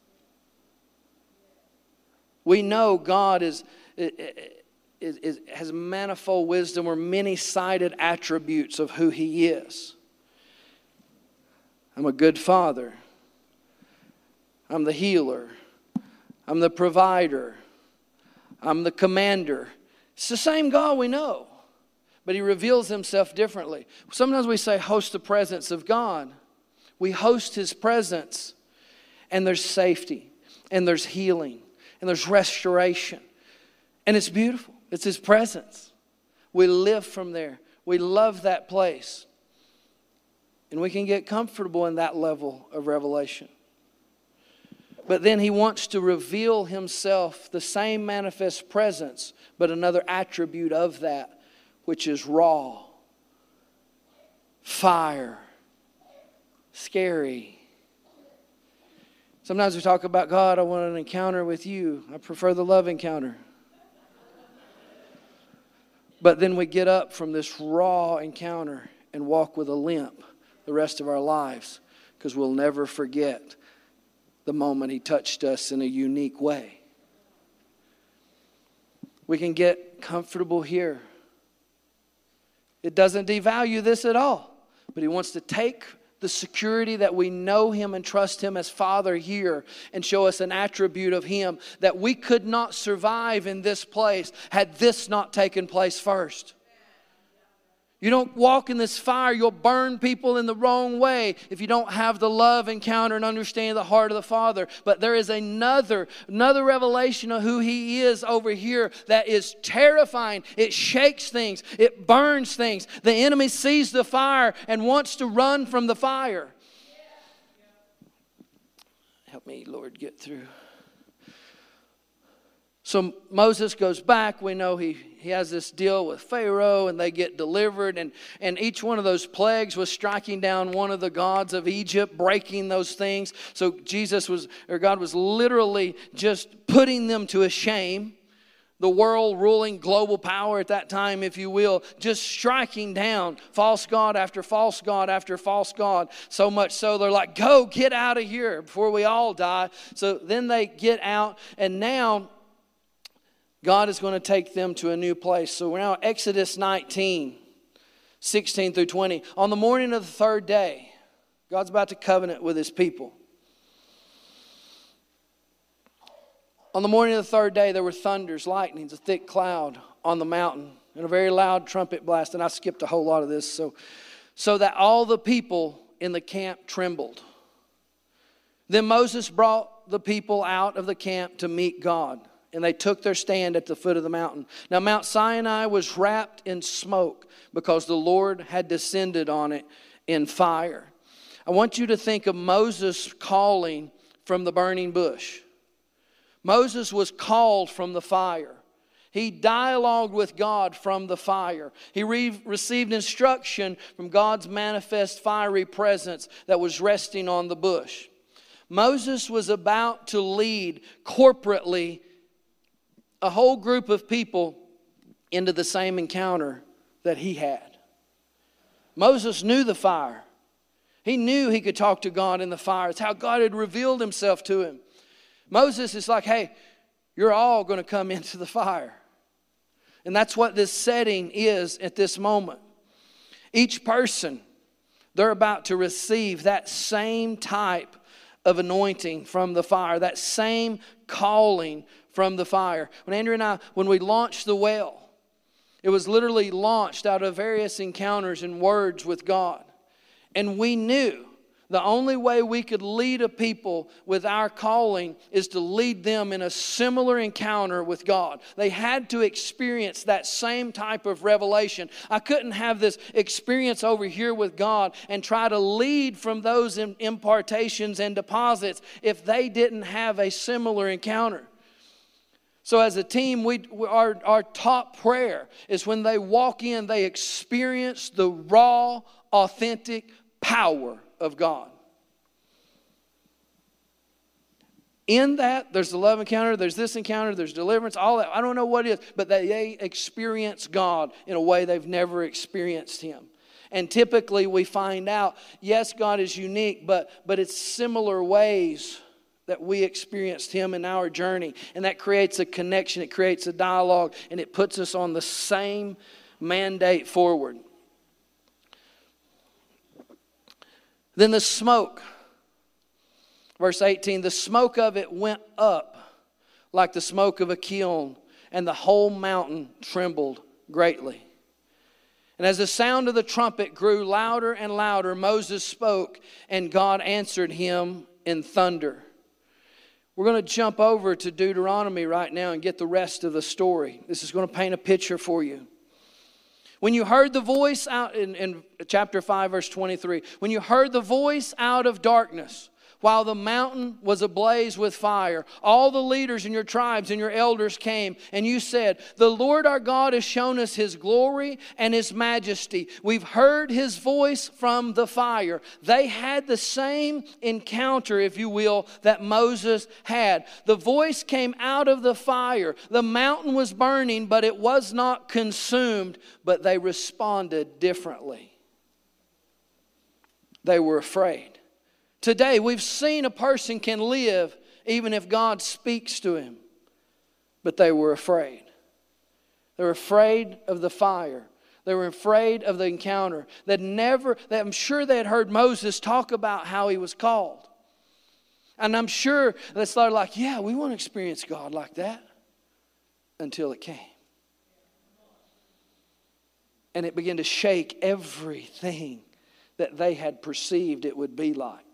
We know God is, is, is has manifold wisdom or many sided attributes of who He is. I'm a good father. I'm the healer. I'm the provider. I'm the commander. It's the same God we know, but He reveals Himself differently. Sometimes we say, host the presence of God. We host His presence, and there's safety, and there's healing, and there's restoration. And it's beautiful. It's His presence. We live from there. We love that place. And we can get comfortable in that level of revelation. But then he wants to reveal himself, the same manifest presence, but another attribute of that, which is raw, fire, scary. Sometimes we talk about God, I want an encounter with you. I prefer the love encounter. But then we get up from this raw encounter and walk with a limp the rest of our lives because we'll never forget the moment He touched us in a unique way. We can get comfortable here. It doesn't devalue this at all, but He wants to take the security that we know Him and trust Him as Father here and show us an attribute of Him that we could not survive in this place had this not taken place first. You don't walk in this fire, you'll burn people in the wrong way if you don't have the love encounter and understand the heart of the Father. But there is another, another revelation of who He is over here that is terrifying. It shakes things, it burns things. The enemy sees the fire and wants to run from the fire. Help me, Lord, get through. So Moses goes back. We know he, he has this deal with Pharaoh and they get delivered. And, and each one of those plagues was striking down one of the gods of Egypt, breaking those things. So Jesus was, or God was literally just putting them to a shame. The world ruling global power at that time, if you will, just striking down false God after false God after false God. So much so they're like, go, get out of here before we all die. So then they get out, and now God is going to take them to a new place. So we're now Exodus 19, 16 through 20. On the morning of the third day, God's about to covenant with his people. On the morning of the third day, there were thunders, lightnings, a thick cloud on the mountain, and a very loud trumpet blast. And I skipped a whole lot of this, so, so that all the people in the camp trembled. Then Moses brought the people out of the camp to meet God and they took their stand at the foot of the mountain. Now, Mount Sinai was wrapped in smoke because the Lord had descended on it in fire. I want you to think of Moses calling from the burning bush. Moses was called from the fire. He dialogued with God from the fire. He re- received instruction from God's manifest fiery presence that was resting on the bush. Moses was about to lead corporately a whole group of people into the same encounter that he had. Moses knew the fire. He knew he could talk to God in the fire. It's how God had revealed himself to him. Moses is like, hey, you're all going to come into the fire. And that's what this setting is at this moment. Each person, they're about to receive that same type of anointing from the fire, that same calling from the fire. When Andrew and I, when we launched the well, it was literally launched out of various encounters and words with God. And we knew the only way we could lead a people with our calling is to lead them in a similar encounter with God. They had to experience that same type of revelation. I couldn't have this experience over here with God and try to lead from those impartations and deposits if they didn't have a similar encounter. So, as a team, we, our, our top prayer is when they walk in, they experience the raw, authentic power of God. In that, there's the love encounter, there's this encounter, there's deliverance, all that. I don't know what it is, but they experience God in a way they've never experienced Him. And typically we find out, yes, God is unique, but, but it's similar ways that we experienced Him in our journey. And that creates a connection, it creates a dialogue, and it puts us on the same mandate forward. Then the smoke, verse 18, the smoke of it went up like the smoke of a kiln, and the whole mountain trembled greatly. And as the sound of the trumpet grew louder and louder, Moses spoke, and God answered him in thunder. We're going to jump over to Deuteronomy right now and get the rest of the story. This is going to paint a picture for you. When you heard the voice out in, in chapter 5, verse 23, when you heard the voice out of darkness, while the mountain was ablaze with fire, all the leaders in your tribes and your elders came, and you said, The Lord our God has shown us his glory and his majesty. We've heard his voice from the fire. They had the same encounter, if you will, that Moses had. The voice came out of the fire. The mountain was burning, but it was not consumed, but they responded differently. They were afraid. Today, we've seen a person can live even if God speaks to him, but they were afraid. They were afraid of the fire. They were afraid of the encounter. That never, I'm sure they had heard Moses talk about how he was called. And I'm sure they started like, yeah, we want to experience God like that until it came. And it began to shake everything that they had perceived it would be like.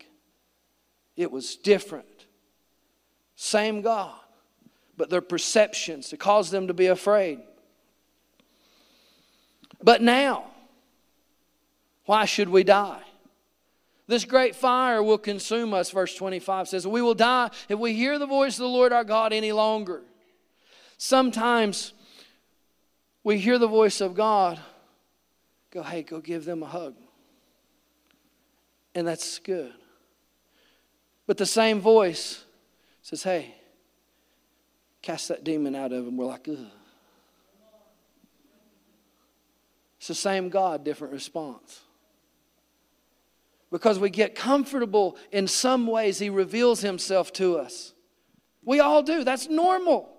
It was different. Same God, but their perceptions to cause them to be afraid. But now, why should we die? This great fire will consume us, verse 25 says. We will die if we hear the voice of the Lord our God any longer. Sometimes we hear the voice of God, go, hey, go give them a hug. And that's good. But the same voice says, Hey, cast that demon out of him. We're like, Ugh. It's the same God, different response. Because we get comfortable in some ways, He reveals Himself to us. We all do, that's normal.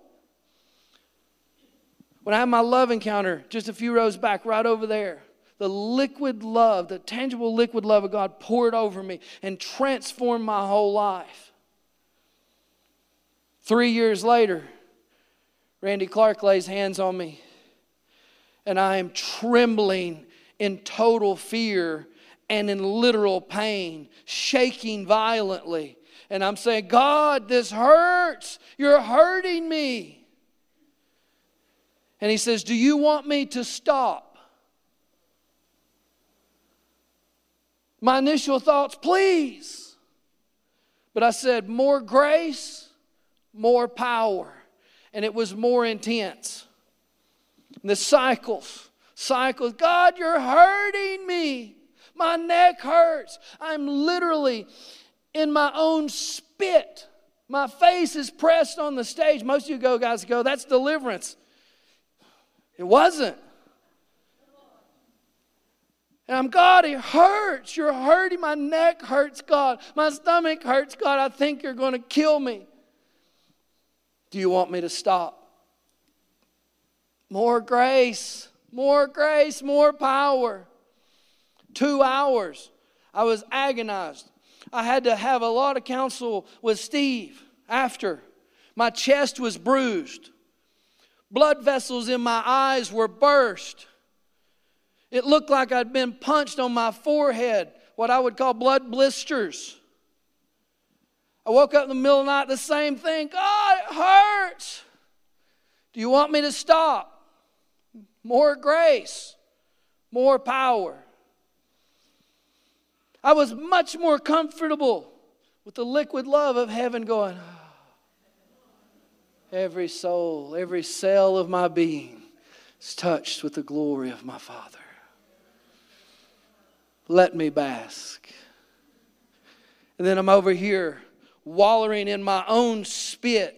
When I had my love encounter just a few rows back, right over there, the liquid love, the tangible liquid love of God poured over me and transformed my whole life. Three years later, Randy Clark lays hands on me, and I am trembling in total fear and in literal pain, shaking violently. And I'm saying, God, this hurts. You're hurting me. And he says, Do you want me to stop? My initial thoughts, please. But I said, more grace, more power. And it was more intense. And the cycles, cycles. God, you're hurting me. My neck hurts. I'm literally in my own spit. My face is pressed on the stage. Most of you go, guys, go, that's deliverance. It wasn't. And I'm, God, it hurts. You're hurting. My neck hurts, God. My stomach hurts, God. I think you're going to kill me. Do you want me to stop? More grace, more grace, more power. Two hours. I was agonized. I had to have a lot of counsel with Steve after. My chest was bruised. Blood vessels in my eyes were burst. It looked like I'd been punched on my forehead, what I would call blood blisters. I woke up in the middle of the night, the same thing. God, it hurts. Do you want me to stop? More grace, more power. I was much more comfortable with the liquid love of heaven going, ah, every soul, every cell of my being is touched with the glory of my Father let me bask. And then I'm over here wallowing in my own spit,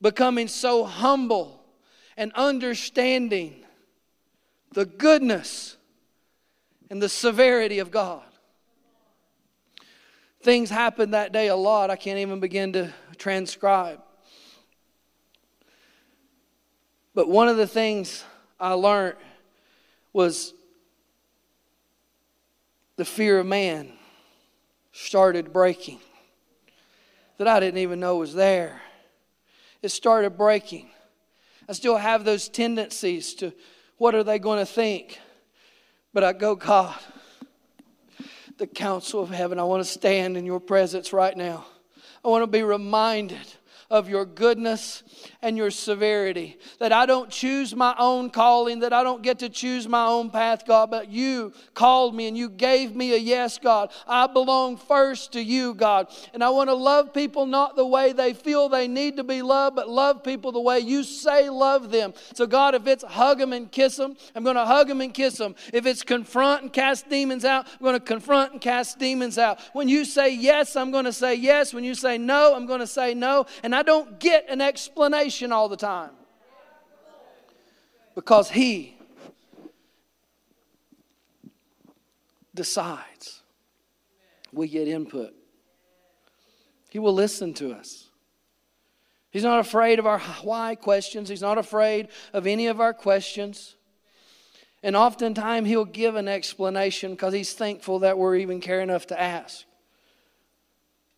becoming so humble and understanding the goodness and the severity of God. Things happened that day a lot, I can't even begin to transcribe. But one of the things I learned was the fear of man started breaking that I didn't even know was there. It started breaking. I still have those tendencies to what are they going to think? But I go, God, the council of heaven, I want to stand in your presence right now. I want to be reminded of your goodness and your severity. That I don't choose my own calling, that I don't get to choose my own path, God, but you called me and you gave me a yes, God. I belong first to you, God. And I want to love people not the way they feel they need to be loved, but love people the way you say love them. So, God, if it's hug them and kiss them, I'm going to hug them and kiss them. If it's confront and cast demons out, I'm going to confront and cast demons out. When you say yes, I'm going to say yes. When you say no, I'm going to say no. And I don't get an explanation all the time. Because He decides. We get input. He will listen to us. He's not afraid of our why questions. He's not afraid of any of our questions. And oftentimes he'll give an explanation because he's thankful that we're even care enough to ask.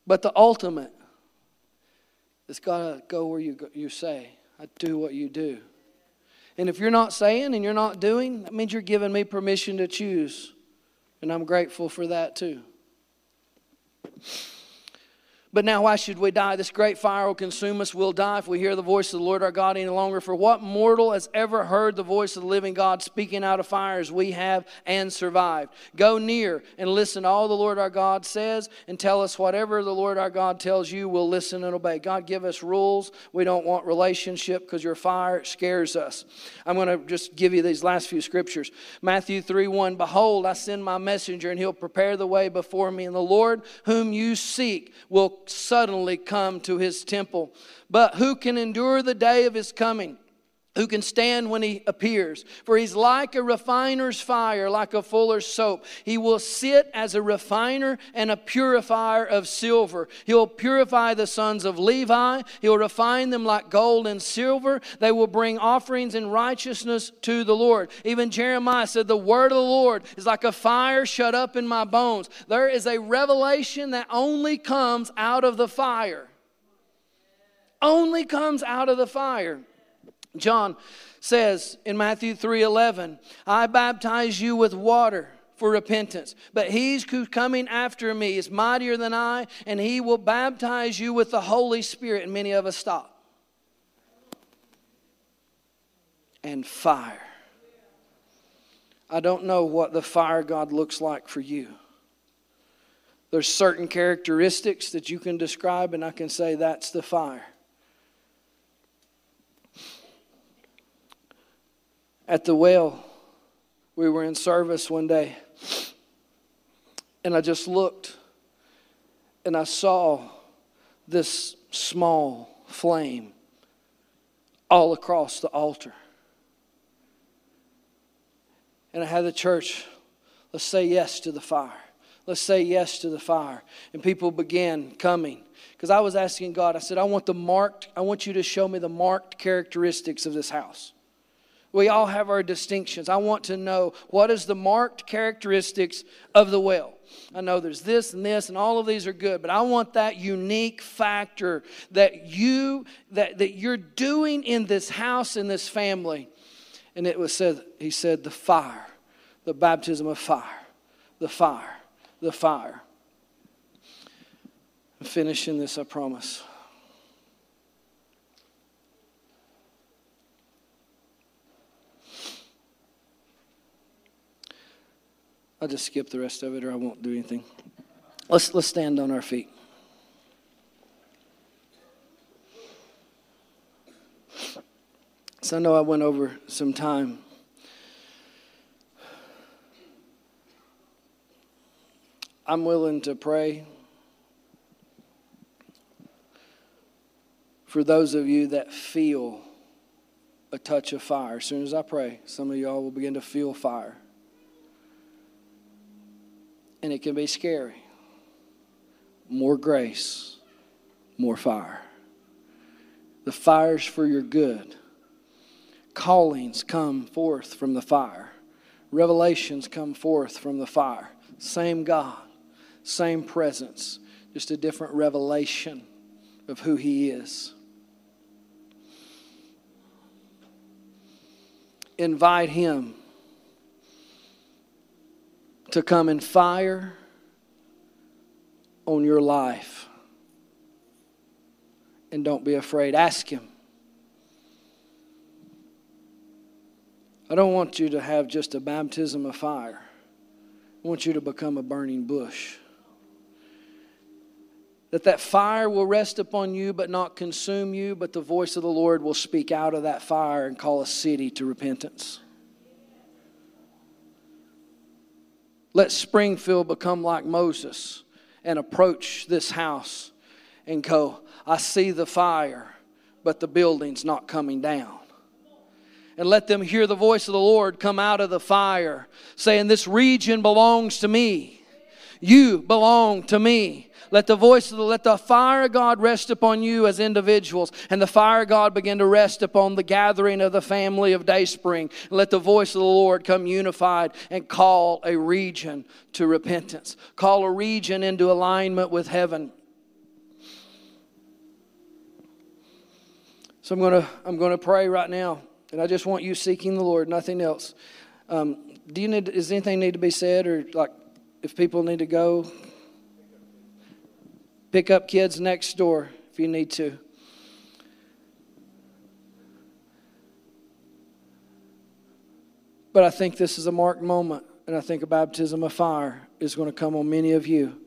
But the ultimate it's got to go where you, go, you say. I do what you do. And if you're not saying and you're not doing, that means you're giving me permission to choose. And I'm grateful for that too. But now, why should we die? This great fire will consume us. We'll die if we hear the voice of the Lord our God any longer. For what mortal has ever heard the voice of the living God speaking out of fire as we have and survived? Go near and listen to all the Lord our God says and tell us whatever the Lord our God tells you, we'll listen and obey. God, give us rules. We don't want relationship because your fire scares us. I'm going to just give you these last few scriptures. Matthew 3 1 Behold, I send my messenger, and he'll prepare the way before me. And the Lord whom you seek will suddenly come to his temple. But who can endure the day of his coming? Who can stand when he appears? For he's like a refiner's fire, like a fuller's soap. He will sit as a refiner and a purifier of silver. He'll purify the sons of Levi. He'll refine them like gold and silver. They will bring offerings in righteousness to the Lord. Even Jeremiah said, The word of the Lord is like a fire shut up in my bones. There is a revelation that only comes out of the fire. Only comes out of the fire. John says in Matthew 3:11, "I baptize you with water for repentance, but he's who's coming after me is mightier than I, and he will baptize you with the Holy Spirit." And many of us stop. And fire. I don't know what the fire God looks like for you. There's certain characteristics that you can describe, and I can say that's the fire. At the well. We were in service one day, and I just looked and I saw this small flame all across the altar. And I had the church, let's say yes to the fire. Let's say yes to the fire. And people began coming. Because I was asking God, I said, I want the marked, I want you to show me the marked characteristics of this house. We all have our distinctions. I want to know what is the marked characteristics of the well. I know there's this and this and all of these are good, but I want that unique factor that you that, that you're doing in this house in this family. And it was said he said the fire, the baptism of fire, the fire, the fire. I'm finishing this, I promise. I'll just skip the rest of it or I won't do anything. Let's, let's stand on our feet. So I know I went over some time. I'm willing to pray for those of you that feel a touch of fire. As soon as I pray, some of y'all will begin to feel fire and it can be scary. More grace, more fire. The fire's for your good. Callings come forth from the fire. Revelations come forth from the fire. Same God, same presence, just a different revelation of who He is. Invite Him to come in fire on your life and don't be afraid. Ask Him. I don't want you to have just a baptism of fire. I want you to become a burning bush. That that fire will rest upon you but not consume you, but the voice of the Lord will speak out of that fire and call a city to repentance. Let Springfield become like Moses and approach this house and go, I see the fire, but the building's not coming down and let them hear the voice of the Lord come out of the fire, saying, This region belongs to me. You belong to me. Let the voice of the, let the fire of God rest upon you as individuals, and the fire of God begin to rest upon the gathering of the family of Dayspring. Let the voice of the Lord come unified and call a region to repentance. Call a region into alignment with heaven. So I'm gonna I'm gonna pray right now. And I just want you seeking the Lord, nothing else. Um, do you need, does anything need to be said, or like if people need to go? Pick up kids next door if you need to. But I think this is a marked moment, and I think a baptism of fire is going to come on many of you.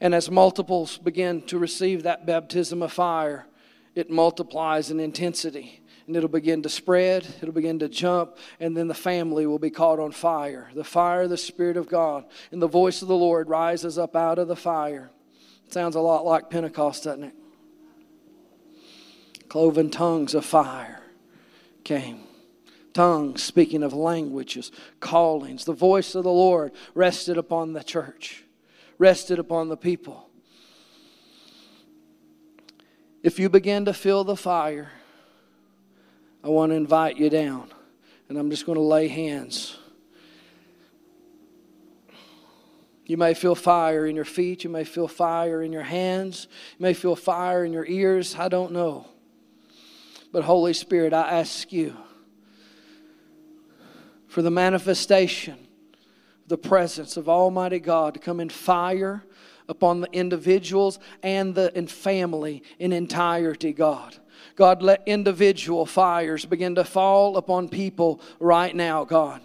And as multiples begin to receive that baptism of fire, it multiplies in intensity and it'll begin to spread, it'll begin to jump, and then the family will be caught on fire. The fire of the Spirit of God and the voice of the Lord rises up out of the fire. Sounds a lot like Pentecost, doesn't it? Cloven tongues of fire came. Tongues speaking of languages, callings. The voice of the Lord rested upon the church, rested upon the people. If you begin to feel the fire, I want to invite you down. And I'm just going to lay hands. You may feel fire in your feet. You may feel fire in your hands. You may feel fire in your ears. I don't know. But, Holy Spirit, I ask you for the manifestation, the presence of Almighty God to come in fire upon the individuals and the and family in entirety, God. God, let individual fires begin to fall upon people right now, God.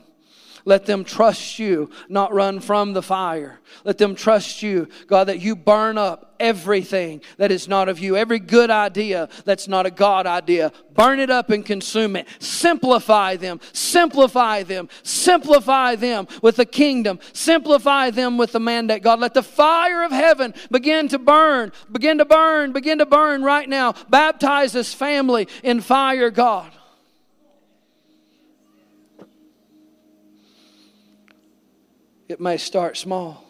Let them trust you, not run from the fire. Let them trust you, God, that you burn up everything that is not of you. Every good idea that's not a God idea. Burn it up and consume it. Simplify them. Simplify them. Simplify them with the kingdom. Simplify them with the mandate. God, let the fire of heaven begin to burn, begin to burn, begin to burn right now. Baptize this family in fire, God. It may start small.